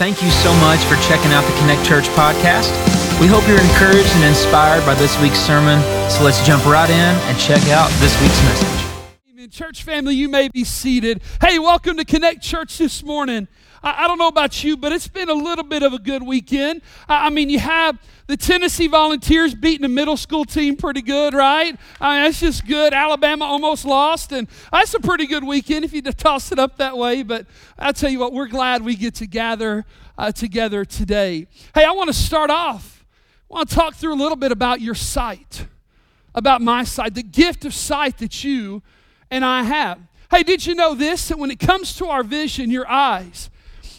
Thank you so much for checking out the Connect Church podcast. We hope you're encouraged and inspired by this week's sermon. So let's jump right in and check out this week's message. Church family, you may be seated. Hey, welcome to Connect Church this morning. I, I don't know about you, but it's been a little bit of a good weekend. I, I mean, you have the Tennessee Volunteers beating a middle school team pretty good, right? I mean, that's just good. Alabama almost lost, and that's a pretty good weekend if you toss it up that way. But I tell you what, we're glad we get to gather uh, together today. Hey, I want to start off. I want to talk through a little bit about your sight, about my sight, the gift of sight that you and I have. Hey, did you know this? That when it comes to our vision, your eyes,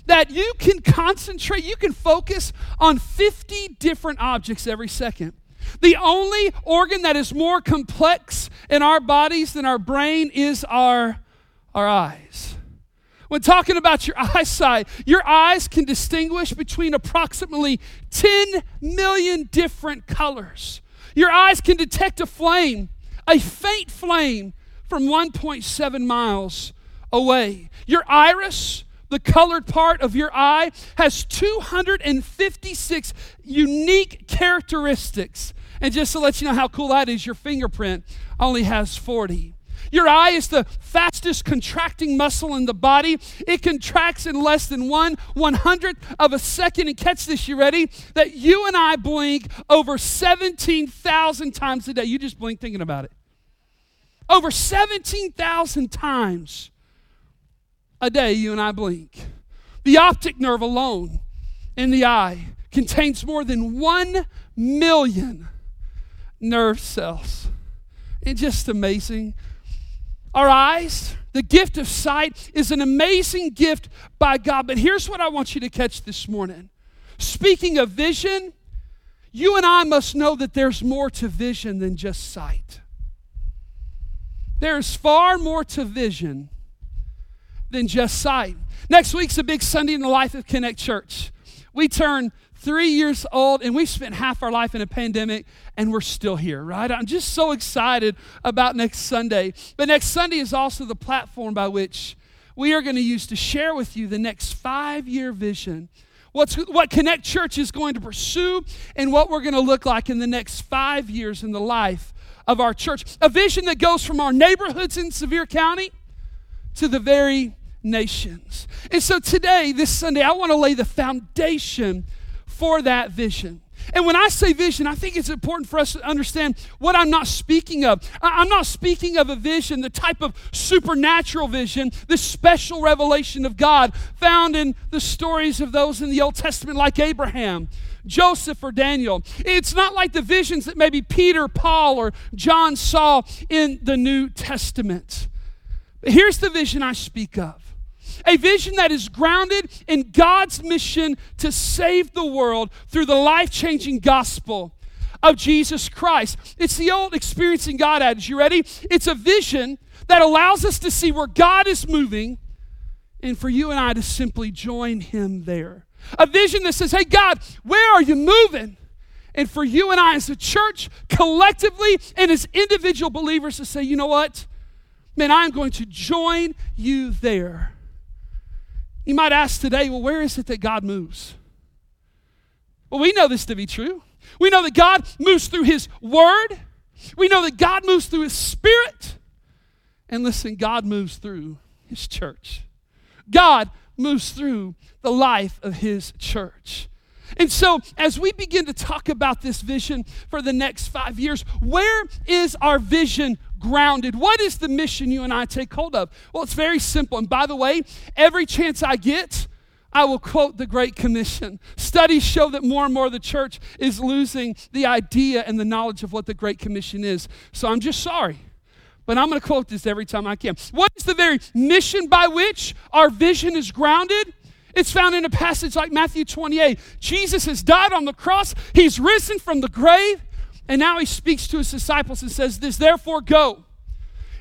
that you can concentrate, you can focus on 50 different objects every second. The only organ that is more complex in our bodies than our brain is our, our eyes. When talking about your eyesight, your eyes can distinguish between approximately 10 million different colors. Your eyes can detect a flame, a faint flame, from 1.7 miles away. Your iris, the colored part of your eye, has 256 unique characteristics. And just to let you know how cool that is, your fingerprint only has 40. Your eye is the fastest contracting muscle in the body. It contracts in less than one one hundredth of a second. And catch this, you ready? That you and I blink over 17,000 times a day. You just blink thinking about it. Over 17,000 times a day, you and I blink. The optic nerve alone in the eye contains more than 1 million nerve cells. It's just amazing. Our eyes, the gift of sight, is an amazing gift by God. But here's what I want you to catch this morning. Speaking of vision, you and I must know that there's more to vision than just sight. There's far more to vision than just sight. Next week's a big Sunday in the life of Connect Church. We turn three years old and we've spent half our life in a pandemic and we're still here, right? I'm just so excited about next Sunday. But next Sunday is also the platform by which we are going to use to share with you the next five year vision. What's, what Connect Church is going to pursue and what we're going to look like in the next five years in the life of our church. A vision that goes from our neighborhoods in Sevier County to the very nations. And so today, this Sunday, I want to lay the foundation for that vision. And when I say vision, I think it's important for us to understand what I'm not speaking of. I'm not speaking of a vision, the type of supernatural vision, the special revelation of God found in the stories of those in the Old Testament, like Abraham, Joseph, or Daniel. It's not like the visions that maybe Peter, Paul, or John saw in the New Testament. But here's the vision I speak of a vision that is grounded in God's mission to save the world through the life changing gospel of Jesus Christ. It's the old experiencing God adage. You ready? It's a vision that allows us to see where God is moving and for you and I to simply join Him there. A vision that says, hey, God, where are you moving? And for you and I as a church, collectively and as individual believers, to say, you know what? Man, I'm going to join you there. You might ask today, well, where is it that God moves? Well, we know this to be true. We know that God moves through His Word. We know that God moves through His Spirit. And listen, God moves through His church. God moves through the life of His church. And so, as we begin to talk about this vision for the next five years, where is our vision grounded. What is the mission you and I take hold of? Well, it's very simple. And by the way, every chance I get, I will quote the Great Commission. Studies show that more and more the church is losing the idea and the knowledge of what the Great Commission is. So I'm just sorry. But I'm going to quote this every time I can. What is the very mission by which our vision is grounded? It's found in a passage like Matthew 28. Jesus has died on the cross, he's risen from the grave, and now he speaks to his disciples and says this Therefore, go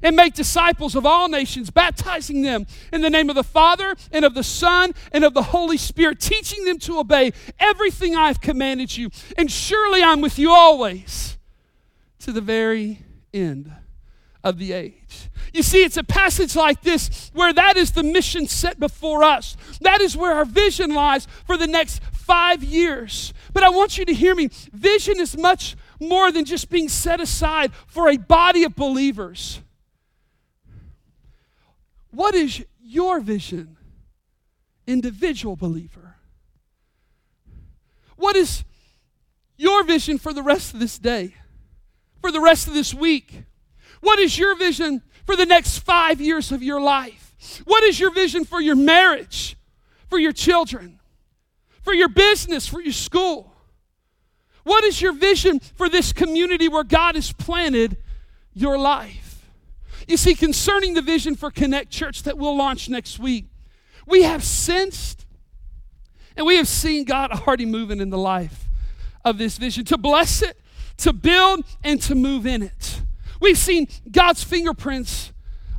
and make disciples of all nations, baptizing them in the name of the Father and of the Son and of the Holy Spirit, teaching them to obey everything I've commanded you. And surely I'm with you always to the very end of the age. You see, it's a passage like this where that is the mission set before us. That is where our vision lies for the next five years. But I want you to hear me. Vision is much more than just being set aside for a body of believers. What is your vision, individual believer? What is your vision for the rest of this day, for the rest of this week? What is your vision for the next five years of your life? What is your vision for your marriage, for your children, for your business, for your school? What is your vision for this community where God has planted your life? You see, concerning the vision for Connect Church that we'll launch next week, we have sensed and we have seen God already moving in the life of this vision to bless it, to build, and to move in it. We've seen God's fingerprints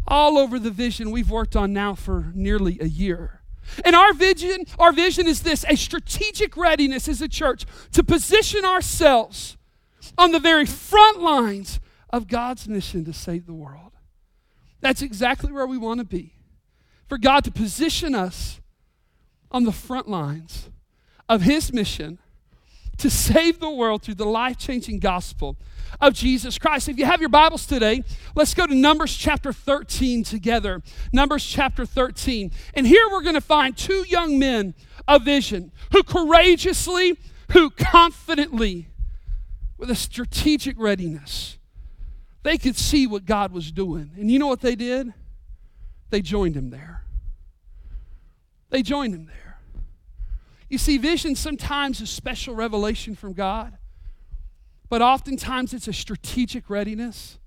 all over the vision we've worked on now for nearly a year. And our vision, our vision is this a strategic readiness as a church to position ourselves on the very front lines of God's mission to save the world. That's exactly where we want to be. For God to position us on the front lines of His mission to save the world through the life changing gospel of Jesus Christ. If you have your Bibles today, let's go to Numbers chapter 13 together. Numbers chapter 13. And here we're going to find two young men of vision who courageously, who confidently, with a strategic readiness, they could see what God was doing. And you know what they did? They joined him there. They joined him there. You see, vision sometimes is special revelation from God, but oftentimes it's a strategic readiness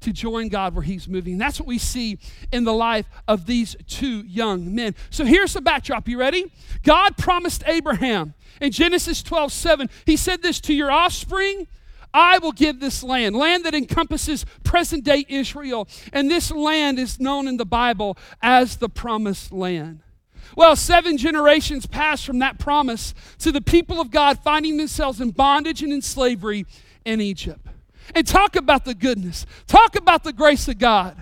to join God where He's moving. That's what we see in the life of these two young men. So here's the backdrop. You ready? God promised Abraham in Genesis 12 7, He said this to your offspring. I will give this land, land that encompasses present day Israel. And this land is known in the Bible as the promised land. Well, seven generations passed from that promise to the people of God finding themselves in bondage and in slavery in Egypt. And talk about the goodness, talk about the grace of God.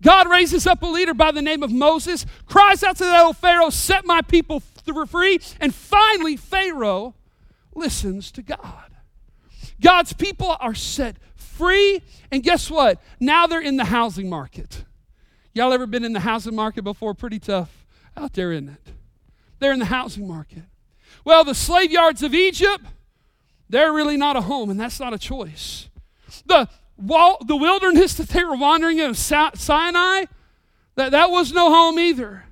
God raises up a leader by the name of Moses, cries out to that old Pharaoh, Set my people free. And finally, Pharaoh listens to God. God's people are set free. And guess what? Now they're in the housing market. Y'all ever been in the housing market before? Pretty tough out there, isn't it? They're in the housing market. Well, the slave yards of Egypt, they're really not a home, and that's not a choice. The, wall, the wilderness that they were wandering in of Sinai, that, that was no home either.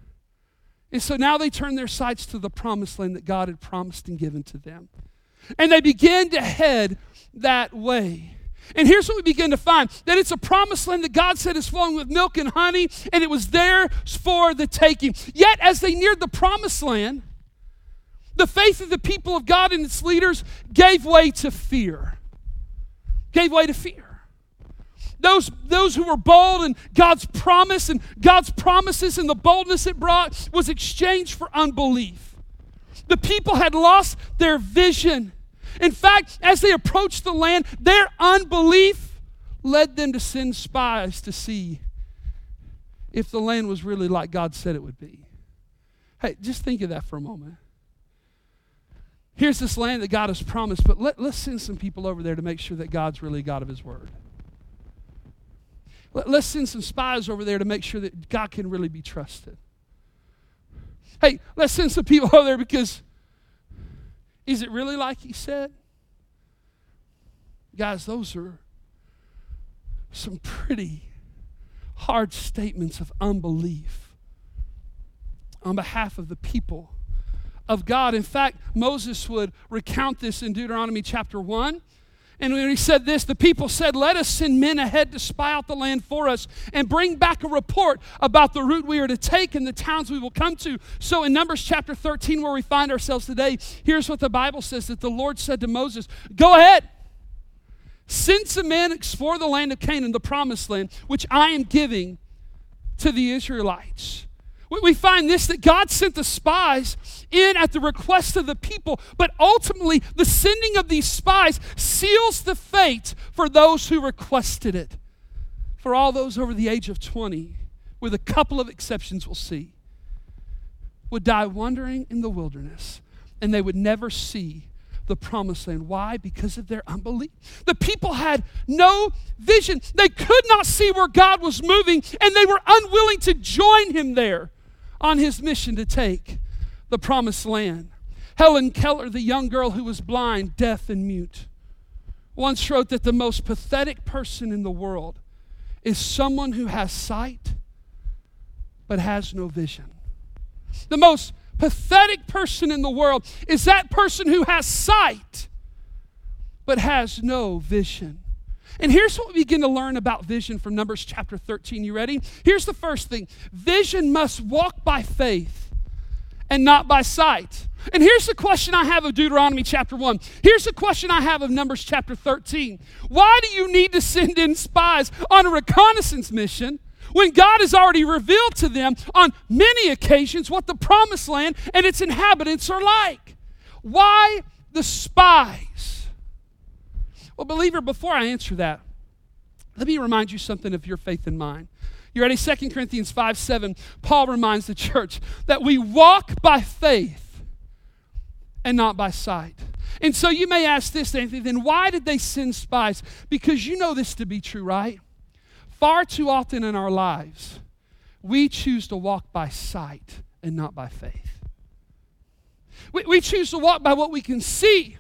And so now they turn their sights to the promised land that God had promised and given to them. And they begin to head that way. And here's what we begin to find that it's a promised land that God said is flowing with milk and honey, and it was there for the taking. Yet, as they neared the promised land, the faith of the people of God and its leaders gave way to fear. Gave way to fear. Those, those who were bold and God's promise and God's promises and the boldness it brought was exchanged for unbelief. The people had lost their vision in fact, as they approached the land, their unbelief led them to send spies to see if the land was really like God said it would be. Hey, just think of that for a moment. Here's this land that God has promised, but let, us send some people over there to make sure that God's really God of His Word. Let, let's send some spies over there to make sure that God can really be trusted. Hey, let's send some people over there because is it really like he said? Guys, those are some pretty hard statements of unbelief on behalf of the people of God. In fact, Moses would recount this in Deuteronomy chapter 1. And when he said this, the people said, Let us send men ahead to spy out the land for us and bring back a report about the route we are to take and the towns we will come to. So in Numbers chapter 13, where we find ourselves today, here's what the Bible says that the Lord said to Moses, Go ahead, send some men, explore the land of Canaan, the promised land, which I am giving to the Israelites. We find this that God sent the spies in at the request of the people, but ultimately the sending of these spies seals the fate for those who requested it for all those over the age of 20, with a couple of exceptions we'll see, would die wandering in the wilderness and they would never see the promised land. Why? Because of their unbelief. The people had no vision. They could not see where God was moving, and they were unwilling to join him there on his mission to take the promised land. Helen Keller, the young girl who was blind, deaf, and mute, once wrote that the most pathetic person in the world is someone who has sight but has no vision. The most pathetic person in the world is that person who has sight but has no vision. And here's what we begin to learn about vision from Numbers chapter 13. You ready? Here's the first thing vision must walk by faith and not by sight. And here's the question I have of Deuteronomy chapter 1. Here's the question I have of Numbers chapter 13. Why do you need to send in spies on a reconnaissance mission when God has already revealed to them on many occasions what the promised land and its inhabitants are like? Why the spies? Well, believer, before I answer that, let me remind you something of your faith in mine. You ready? 2 Corinthians 5 7, Paul reminds the church that we walk by faith and not by sight. And so you may ask this, Anthony, then why did they send spies? Because you know this to be true, right? Far too often in our lives, we choose to walk by sight and not by faith. We, we choose to walk by what we can see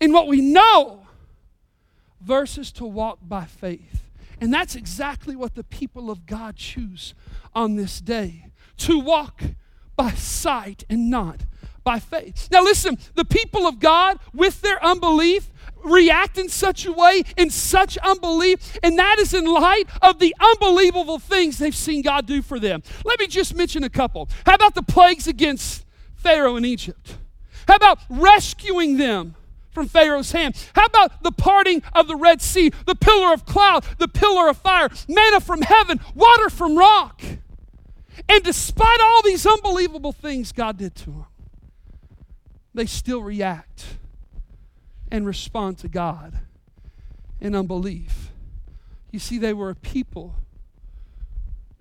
and what we know versus to walk by faith. And that's exactly what the people of God choose on this day to walk by sight and not by faith. Now, listen, the people of God, with their unbelief, react in such a way, in such unbelief, and that is in light of the unbelievable things they've seen God do for them. Let me just mention a couple. How about the plagues against Pharaoh in Egypt? How about rescuing them? From Pharaoh's hand. How about the parting of the Red Sea, the pillar of cloud, the pillar of fire, manna from heaven, water from rock? And despite all these unbelievable things God did to them, they still react and respond to God in unbelief. You see, they were a people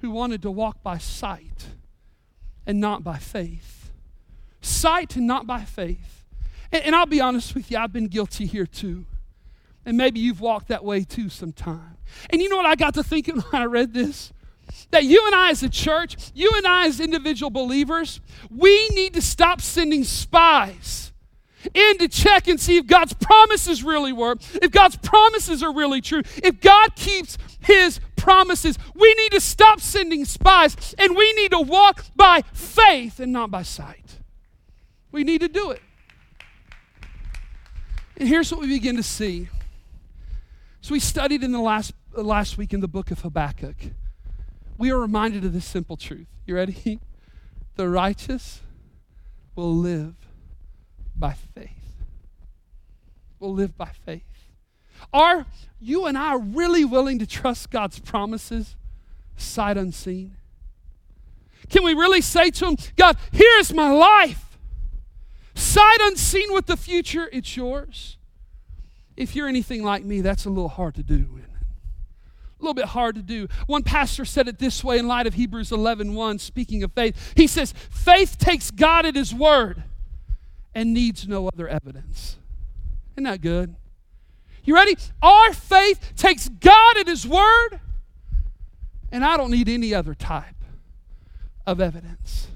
who wanted to walk by sight and not by faith. Sight and not by faith. And, and, I'll be honest with you, I've been guilty here too. And maybe you've walked that way too sometime. And you know what I got to thinking when I read this? that you and I, as a church, you and I, as individual believers, we need to stop sending spies in to check and see if God's promises really work, if God's promises are really true, if God keeps His promises. We need to stop sending spies and we need to walk by faith and not by sight. We need to do it. And here's what we begin to see. So we studied in the last, uh, last week in the book of Habakkuk we are reminded of this simple truth. You ready? The righteous will live by faith. Will live by faith. Are you and I really willing to trust God's promises sight unseen? Can we really say to Him, God, here's my life, sight unseen with the future, it's yours? If you're anything like me, that's a little hard to do a little bit hard to do. One pastor said it this way in light of Hebrews 11 1, speaking of faith. He says, Faith takes God at His word and needs no other evidence. Isn't that good? You ready? Our faith takes God at His word, and I don't need any other type of evidence.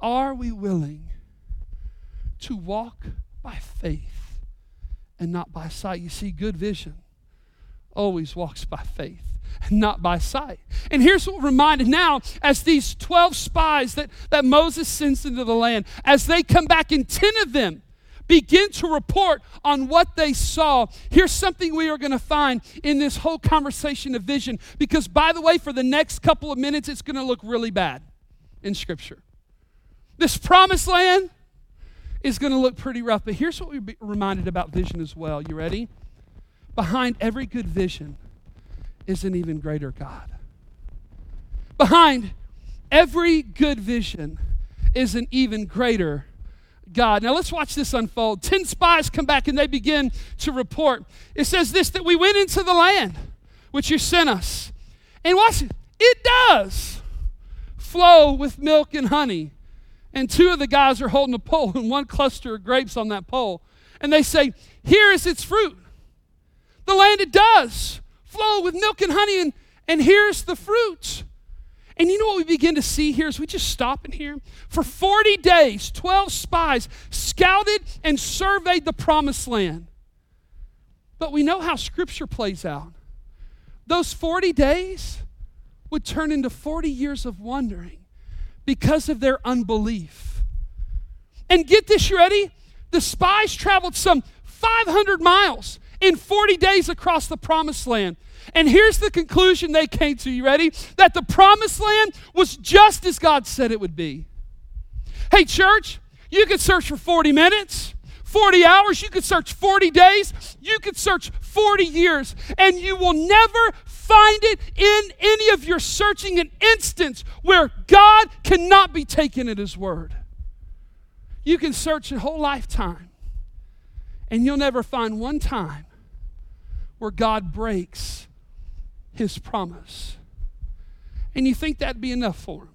Are we willing to walk by faith and not by sight? You see, good vision always walks by faith and not by sight. And here's what we're reminded now as these 12 spies that, that Moses sends into the land, as they come back and 10 of them begin to report on what they saw. Here's something we are going to find in this whole conversation of vision. Because, by the way, for the next couple of minutes, it's going to look really bad in Scripture. This promised land is going to look pretty rough. But here's what we're reminded about vision as well. You ready? Behind every good vision is an even greater God. Behind every good vision is an even greater God. Now let's watch this unfold. Ten spies come back and they begin to report. It says this that we went into the land which you sent us. And watch it, it does flow with milk and honey. And two of the guys are holding a pole and one cluster of grapes on that pole. And they say, Here is its fruit. The land it does flow with milk and honey, and, and here's the fruit. And you know what we begin to see here is we just stop in here. For 40 days, 12 spies scouted and surveyed the promised land. But we know how scripture plays out. Those 40 days would turn into 40 years of wandering because of their unbelief. And get this, you ready? The spies traveled some 500 miles in 40 days across the promised land. And here's the conclusion they came to. You ready? That the promised land was just as God said it would be. Hey, church, you could search for 40 minutes, 40 hours, you could search 40 days, you could search 40 years, and you will never find it in any of your searching an instance where God cannot be taken at His word. You can search a whole lifetime, and you'll never find one time where God breaks his promise. And you think that'd be enough for him.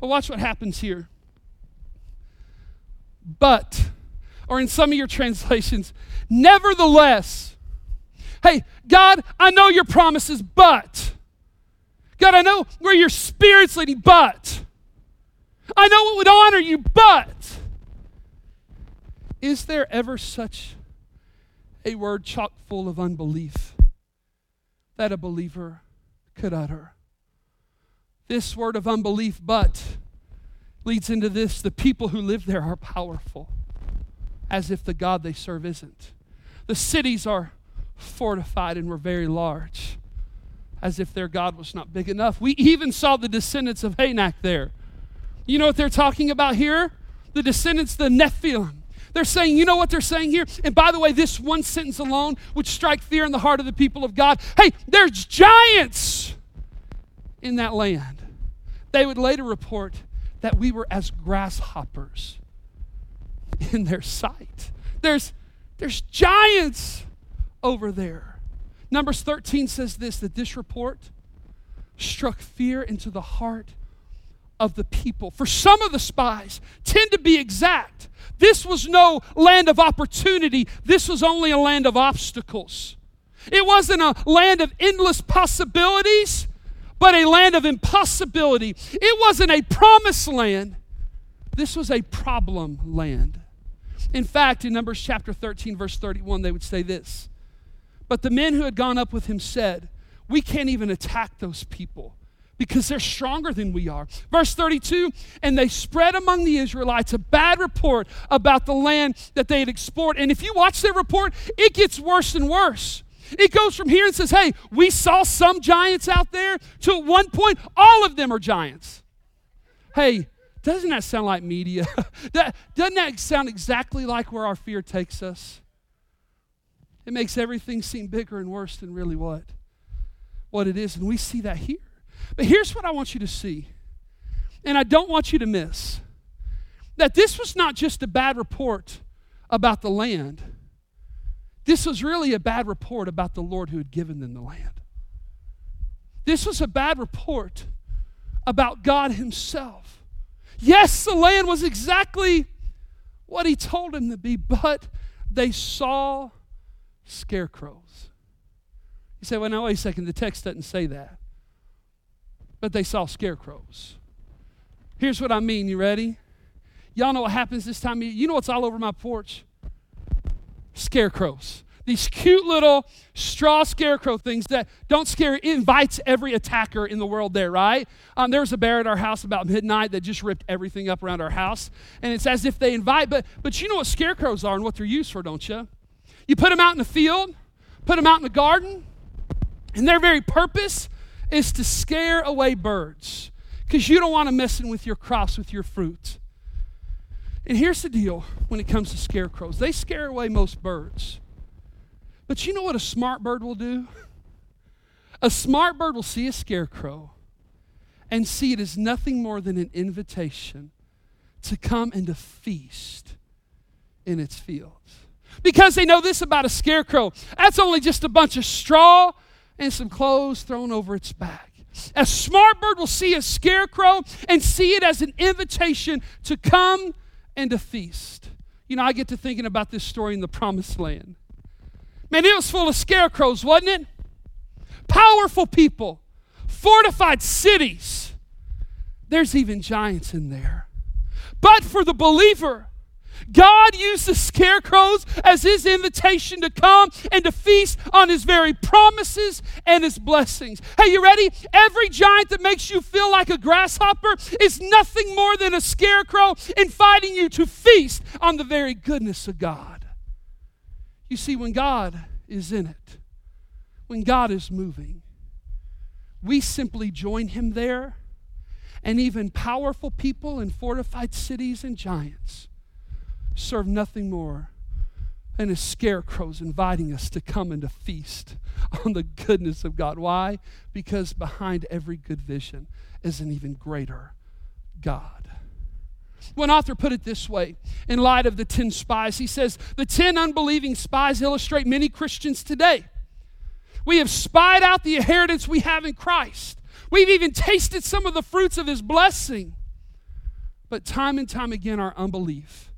But watch what happens here. But, or in some of your translations, nevertheless. Hey, God, I know your promises, but. God, I know where your spirit's leading, but. I know it would honor you, but. Is there ever such a word chock full of unbelief? that a believer could utter. This word of unbelief, but, leads into this the people who live there are powerful, as if the God they serve isn't. The cities are fortified and were very large, as if their God was not big enough. We even saw the descendants of Anak there. You know what they're talking about here? The descendants, the Nephilim. They're saying, you know what they're saying here? And by the way, this one sentence alone would strike fear in the heart of the people of God. Hey, there's giants in that land. They would later report that we were as grasshoppers in their sight. There's, there's giants over there. Numbers 13 says this that this report struck fear into the heart of the people. For some of the spies tend to be exact this was no land of opportunity, this was only a land of obstacles. It wasn't a land of endless possibilities, but a land of impossibility. It wasn't a promised land, this was a problem land. In fact, in Numbers chapter 13, verse 31, they would say this But the men who had gone up with him said, We can't even attack those people because they're stronger than we are. Verse 32 and they spread among the Israelites a bad report about the land that they had explored. And if you watch their report, it gets worse and worse. It goes from here and says, Hey, we saw some giants out there, to at one point, all of them are giants. Hey, doesn't that sound like media? doesn't that sound exactly like where our fear takes us? It makes everything seem bigger and worse than really what? What it is. And we see that here. But here's what I want you to see, and I don't want you to miss that this was not just a bad report about the land, this was really a bad report about the Lord who had given them the land. This was a bad report about God Himself. Yes, the land was exactly what He told him to be, but they saw scarecrows. You say, well, now wait a second, the text doesn't say that but they saw scarecrows. Here's what I mean. You ready? Y'all know what happens this time of year? You know what's all over my porch? Scarecrows. These cute little straw scarecrow things that don't scare, invites every attacker in the world there, right? Um, there was a bear at our house about midnight that just ripped everything up around our house. And it's as if they invite, but, but you know what scarecrows are and what they're used for, don't you? You put them out in the field, put them out in the garden, and their very purpose is to scare away birds because you don't want them messing with your crops, with your fruit. And here's the deal when it comes to scarecrows they scare away most birds. But you know what a smart bird will do? A smart bird will see a scarecrow and see it as nothing more than an invitation to come and to feast in its fields. Because they know this about a scarecrow that's only just a bunch of straw and some clothes thrown over its back. A smart bird will see a scarecrow and see it as an invitation to come and to feast. You know, I get to thinking about this story in the promised land. Man, it was full of scarecrows, wasn't it? Powerful people, fortified cities. There's even giants in there. But for the believer, God used the scarecrows as his invitation to come and to feast on his very promises and his blessings. Hey, you ready? Every giant that makes you feel like a grasshopper is nothing more than a scarecrow inviting you to feast on the very goodness of God. You see, when God is in it, when God is moving, we simply join him there, and even powerful people in fortified cities and giants serve nothing more than as scarecrows inviting us to come and to feast on the goodness of God. Why? Because behind every good vision is an even greater God. One author put it this way in light of the 10 spies. He says, The 10 unbelieving spies illustrate many Christians today. We have spied out the inheritance we have in Christ. We've even tasted some of the fruits of his blessing. But time and time again, our unbelief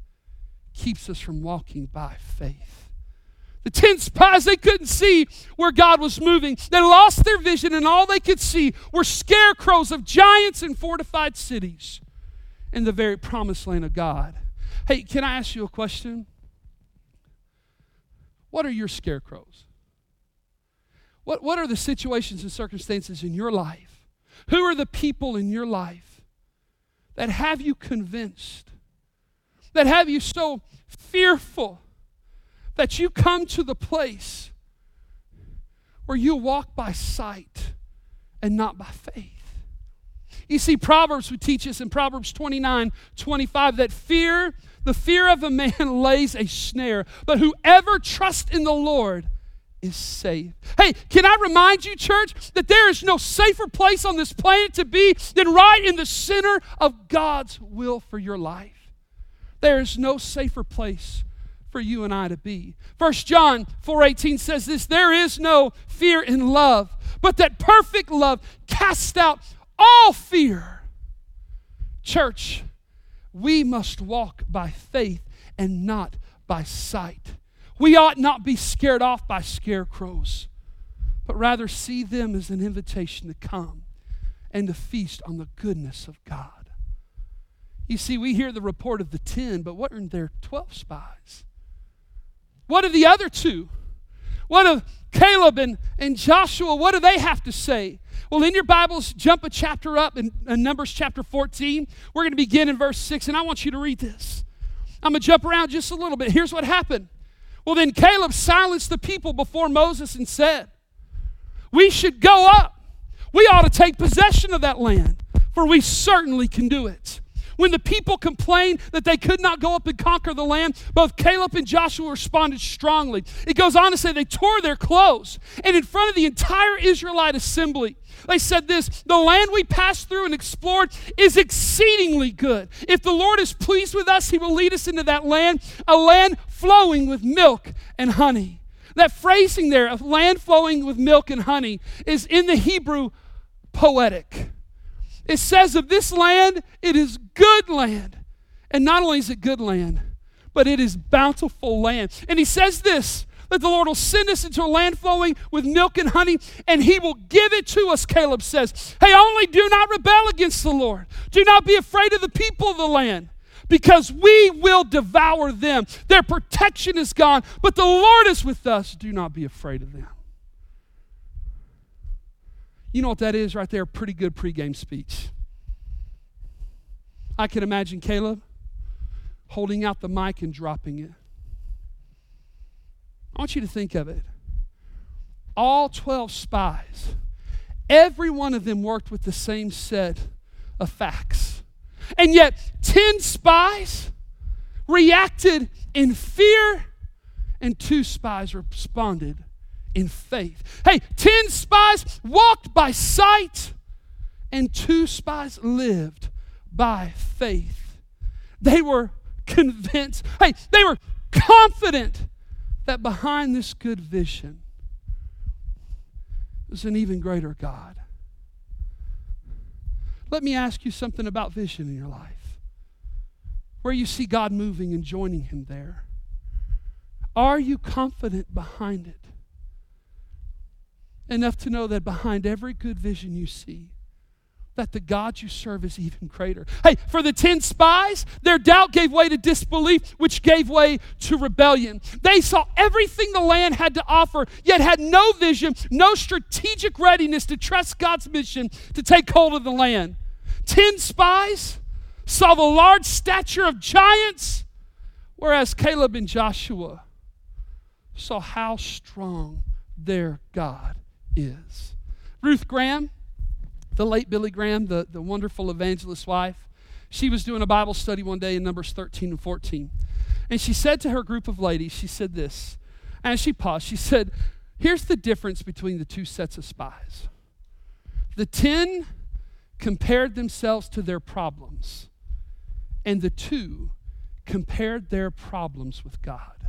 keeps us from walking by faith. The 10 spies, they couldn't see where God was moving. They lost their vision, and all they could see were scarecrows of giants and fortified cities in the very promised land of God. Hey, can I ask you a question? What are your scarecrows? What, what are the situations and circumstances in your life? Who are the people in your life that have you convinced that have you so fearful that you come to the place where you walk by sight and not by faith. You see, Proverbs would teach us in Proverbs 29 25 that fear, the fear of a man lays a snare, but whoever trusts in the Lord is safe. Hey, can I remind you, church, that there is no safer place on this planet to be than right in the center of God's will for your life? There is no safer place for you and I to be. First John 4:18 says this, there is no fear in love, but that perfect love casts out all fear. Church, we must walk by faith and not by sight. We ought not be scared off by scarecrows, but rather see them as an invitation to come and to feast on the goodness of God. You see, we hear the report of the 10, but what are there 12 spies? What are the other two? What of Caleb and, and Joshua? What do they have to say? Well, in your Bibles, jump a chapter up in, in Numbers chapter 14. We're going to begin in verse 6, and I want you to read this. I'm going to jump around just a little bit. Here's what happened. Well, then Caleb silenced the people before Moses and said, We should go up. We ought to take possession of that land, for we certainly can do it. When the people complained that they could not go up and conquer the land, both Caleb and Joshua responded strongly. It goes on to say they tore their clothes, and in front of the entire Israelite assembly, they said this The land we passed through and explored is exceedingly good. If the Lord is pleased with us, he will lead us into that land, a land flowing with milk and honey. That phrasing there of land flowing with milk and honey is in the Hebrew poetic. It says of this land, it is good land. And not only is it good land, but it is bountiful land. And he says this that the Lord will send us into a land flowing with milk and honey, and he will give it to us, Caleb says. Hey, only do not rebel against the Lord. Do not be afraid of the people of the land, because we will devour them. Their protection is gone, but the Lord is with us. Do not be afraid of them. You know what that is right there? Pretty good pregame speech. I can imagine Caleb holding out the mic and dropping it. I want you to think of it. All 12 spies, every one of them worked with the same set of facts. And yet, 10 spies reacted in fear, and two spies responded in faith. Hey, 10 spies walked by sight, and two spies lived by faith. They were convinced, hey, they were confident that behind this good vision is an even greater God. Let me ask you something about vision in your life. Where you see God moving and joining Him there. Are you confident behind it? Enough to know that behind every good vision you see, that the God you serve is even greater. Hey, for the 10 spies, their doubt gave way to disbelief, which gave way to rebellion. They saw everything the land had to offer, yet had no vision, no strategic readiness to trust God's mission to take hold of the land. 10 spies saw the large stature of giants, whereas Caleb and Joshua saw how strong their God is. Ruth Graham, the late Billy Graham, the, the wonderful evangelist's wife, she was doing a Bible study one day in Numbers 13 and 14. And she said to her group of ladies, she said this, and she paused, she said, Here's the difference between the two sets of spies. The ten compared themselves to their problems, and the two compared their problems with God.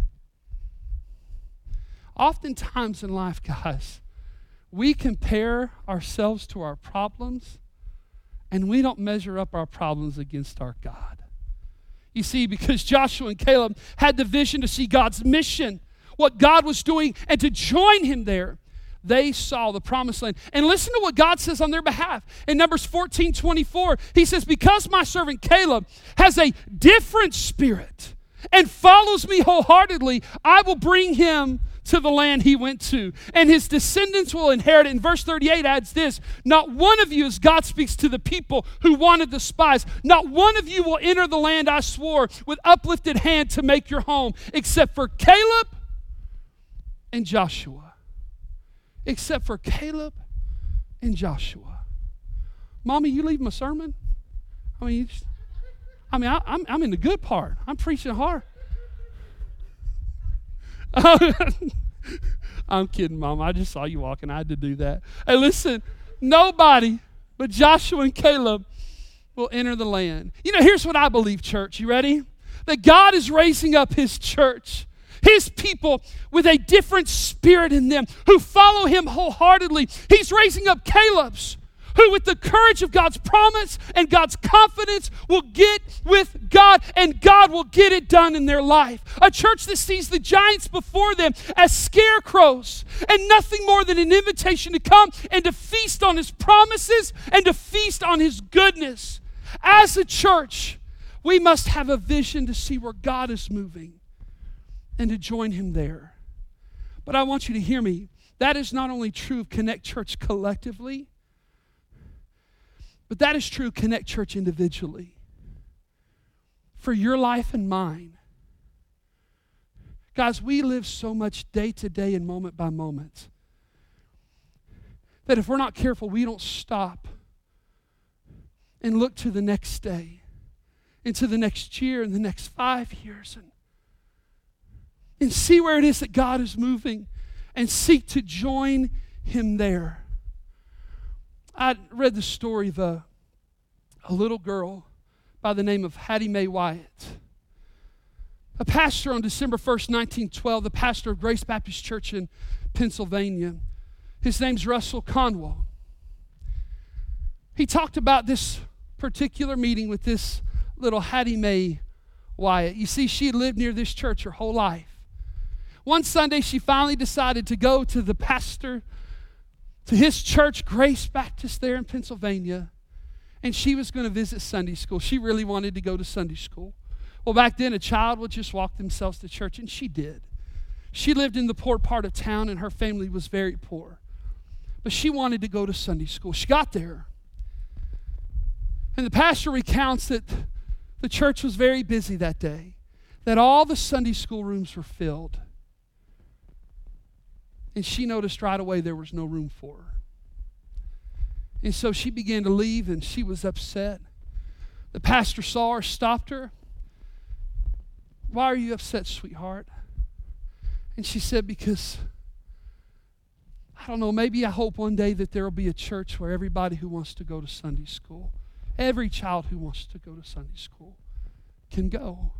Oftentimes in life, guys, we compare ourselves to our problems and we don't measure up our problems against our God. You see, because Joshua and Caleb had the vision to see God's mission, what God was doing, and to join Him there, they saw the promised land. And listen to what God says on their behalf. In Numbers 14 24, He says, Because my servant Caleb has a different spirit and follows me wholeheartedly, I will bring him to the land he went to, and his descendants will inherit it. And verse 38 adds this Not one of you, as God speaks to the people who wanted the spies, not one of you will enter the land I swore with uplifted hand to make your home, except for Caleb and Joshua. Except for Caleb and Joshua. Mommy, you leave my sermon? I mean, just, I mean, I, I'm, I'm in the good part. I'm preaching hard. I'm kidding, Mom. I just saw you walking. I had to do that. Hey, listen, nobody but Joshua and Caleb will enter the land. You know, here's what I believe, church. You ready? That God is raising up His church, His people with a different spirit in them who follow Him wholeheartedly. He's raising up Caleb's who, with the courage of God's promise and God's confidence, will get with God and God will get it done in their life. A church that sees the giants before them as scarecrows and nothing more than an invitation to come and to feast on His promises and to feast on His goodness. As a church, we must have a vision to see where God is moving and to join Him there. But I want you to hear me. That is not only true of Connect Church collectively, but that is true, Connect Church individually. For your life and mine. Guys, we live so much day to day and moment by moment that if we're not careful, we don't stop and look to the next day, into the next year, and the next five years, and, and see where it is that God is moving and seek to join Him there. I read the story of a, a little girl by the name of Hattie Mae Wyatt. A pastor on December 1st, 1912, the pastor of Grace Baptist Church in Pennsylvania. His name's Russell Conwell. He talked about this particular meeting with this little Hattie Mae Wyatt. You see, she lived near this church her whole life. One Sunday, she finally decided to go to the pastor to his church, Grace Baptist, there in Pennsylvania. And she was going to visit Sunday school. She really wanted to go to Sunday school. Well, back then, a child would just walk themselves to church, and she did. She lived in the poor part of town, and her family was very poor. But she wanted to go to Sunday school. She got there. And the pastor recounts that the church was very busy that day, that all the Sunday school rooms were filled. And she noticed right away there was no room for her. And so she began to leave and she was upset. The pastor saw her, stopped her. Why are you upset, sweetheart? And she said, Because I don't know, maybe I hope one day that there will be a church where everybody who wants to go to Sunday school, every child who wants to go to Sunday school, can go.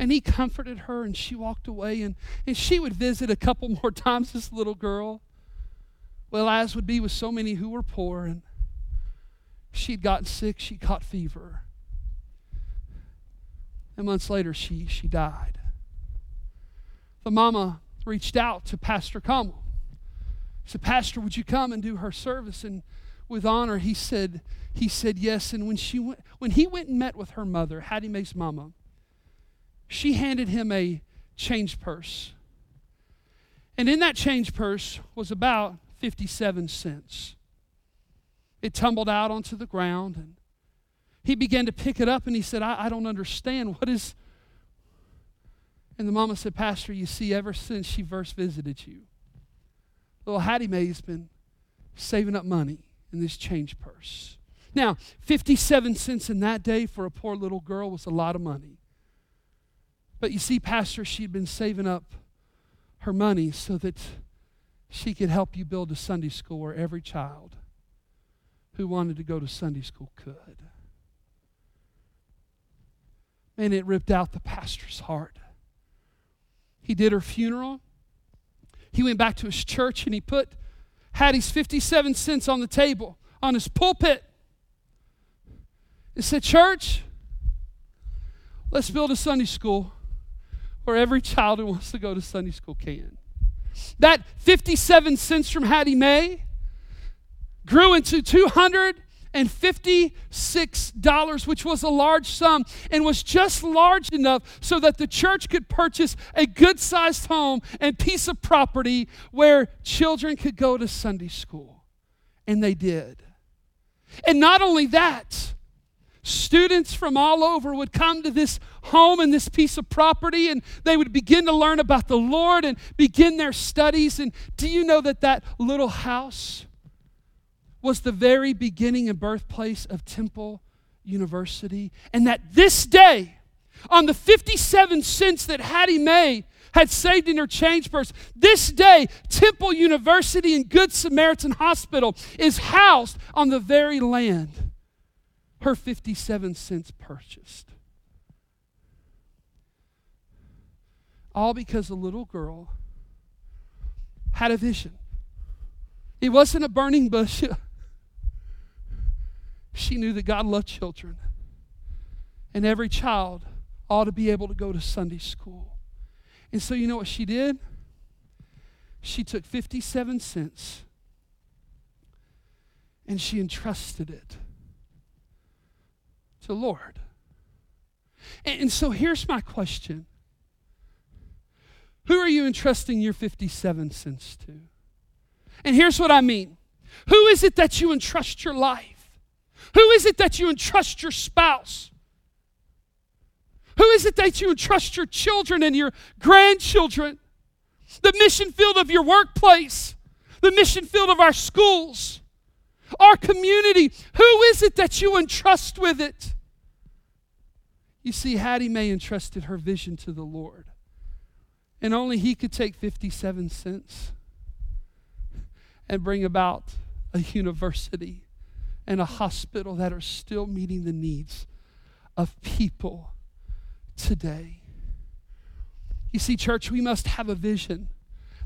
And he comforted her, and she walked away. And, and she would visit a couple more times, this little girl. Well, as would be with so many who were poor, and she'd gotten sick, she caught fever. And months later, she, she died. The mama reached out to Pastor Conwell. Said, Pastor, would you come and do her service? And with honor, he said, he said yes. And when she went, when he went and met with her mother, Hattie Mae's mama, she handed him a change purse. And in that change purse was about 57 cents. It tumbled out onto the ground, and he began to pick it up and he said, I, I don't understand. What is. And the mama said, Pastor, you see, ever since she first visited you, little Hattie Mae's been saving up money in this change purse. Now, 57 cents in that day for a poor little girl was a lot of money. But you see, Pastor, she'd been saving up her money so that she could help you build a Sunday school where every child who wanted to go to Sunday school could. And it ripped out the pastor's heart. He did her funeral. He went back to his church and he put Hattie's 57 cents on the table on his pulpit. He said, Church, let's build a Sunday school where every child who wants to go to Sunday school can. That 57 cents from Hattie Mae grew into 256 dollars, which was a large sum and was just large enough so that the church could purchase a good-sized home and piece of property where children could go to Sunday school. And they did. And not only that, Students from all over would come to this home and this piece of property, and they would begin to learn about the Lord and begin their studies. And do you know that that little house was the very beginning and birthplace of Temple University? And that this day, on the 57 cents that Hattie Mae had saved in her change purse. This day, Temple University and Good Samaritan Hospital is housed on the very land her 57 cents purchased. All because a little girl had a vision. It wasn't a burning bush. she knew that God loved children. And every child ought to be able to go to Sunday school. And so, you know what she did? She took 57 cents and she entrusted it the Lord. And, and so here's my question Who are you entrusting your 57 cents to? And here's what I mean Who is it that you entrust your life? Who is it that you entrust your spouse? Who is it that you entrust your children and your grandchildren? The mission field of your workplace, the mission field of our schools, our community. Who is it that you entrust with it? You see, Hattie Mae entrusted her vision to the Lord, and only He could take 57 cents and bring about a university and a hospital that are still meeting the needs of people today. You see, church, we must have a vision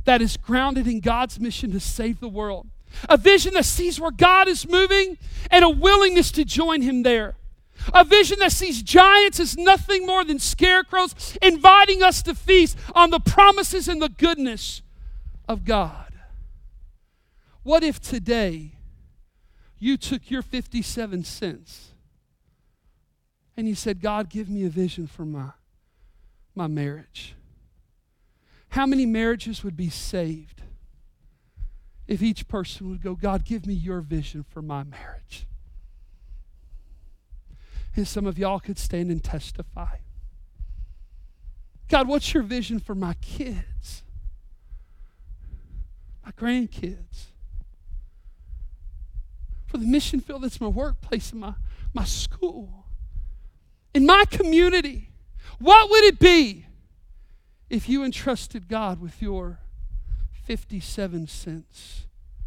that is grounded in God's mission to save the world, a vision that sees where God is moving and a willingness to join Him there. A vision that sees giants as nothing more than scarecrows, inviting us to feast on the promises and the goodness of God. What if today you took your 57 cents and you said, God, give me a vision for my, my marriage? How many marriages would be saved if each person would go, God, give me your vision for my marriage? And some of y'all could stand and testify. God, what's your vision for my kids? My grandkids? For the mission field that's my workplace and my, my school? In my community? What would it be if you entrusted God with your 57 cents?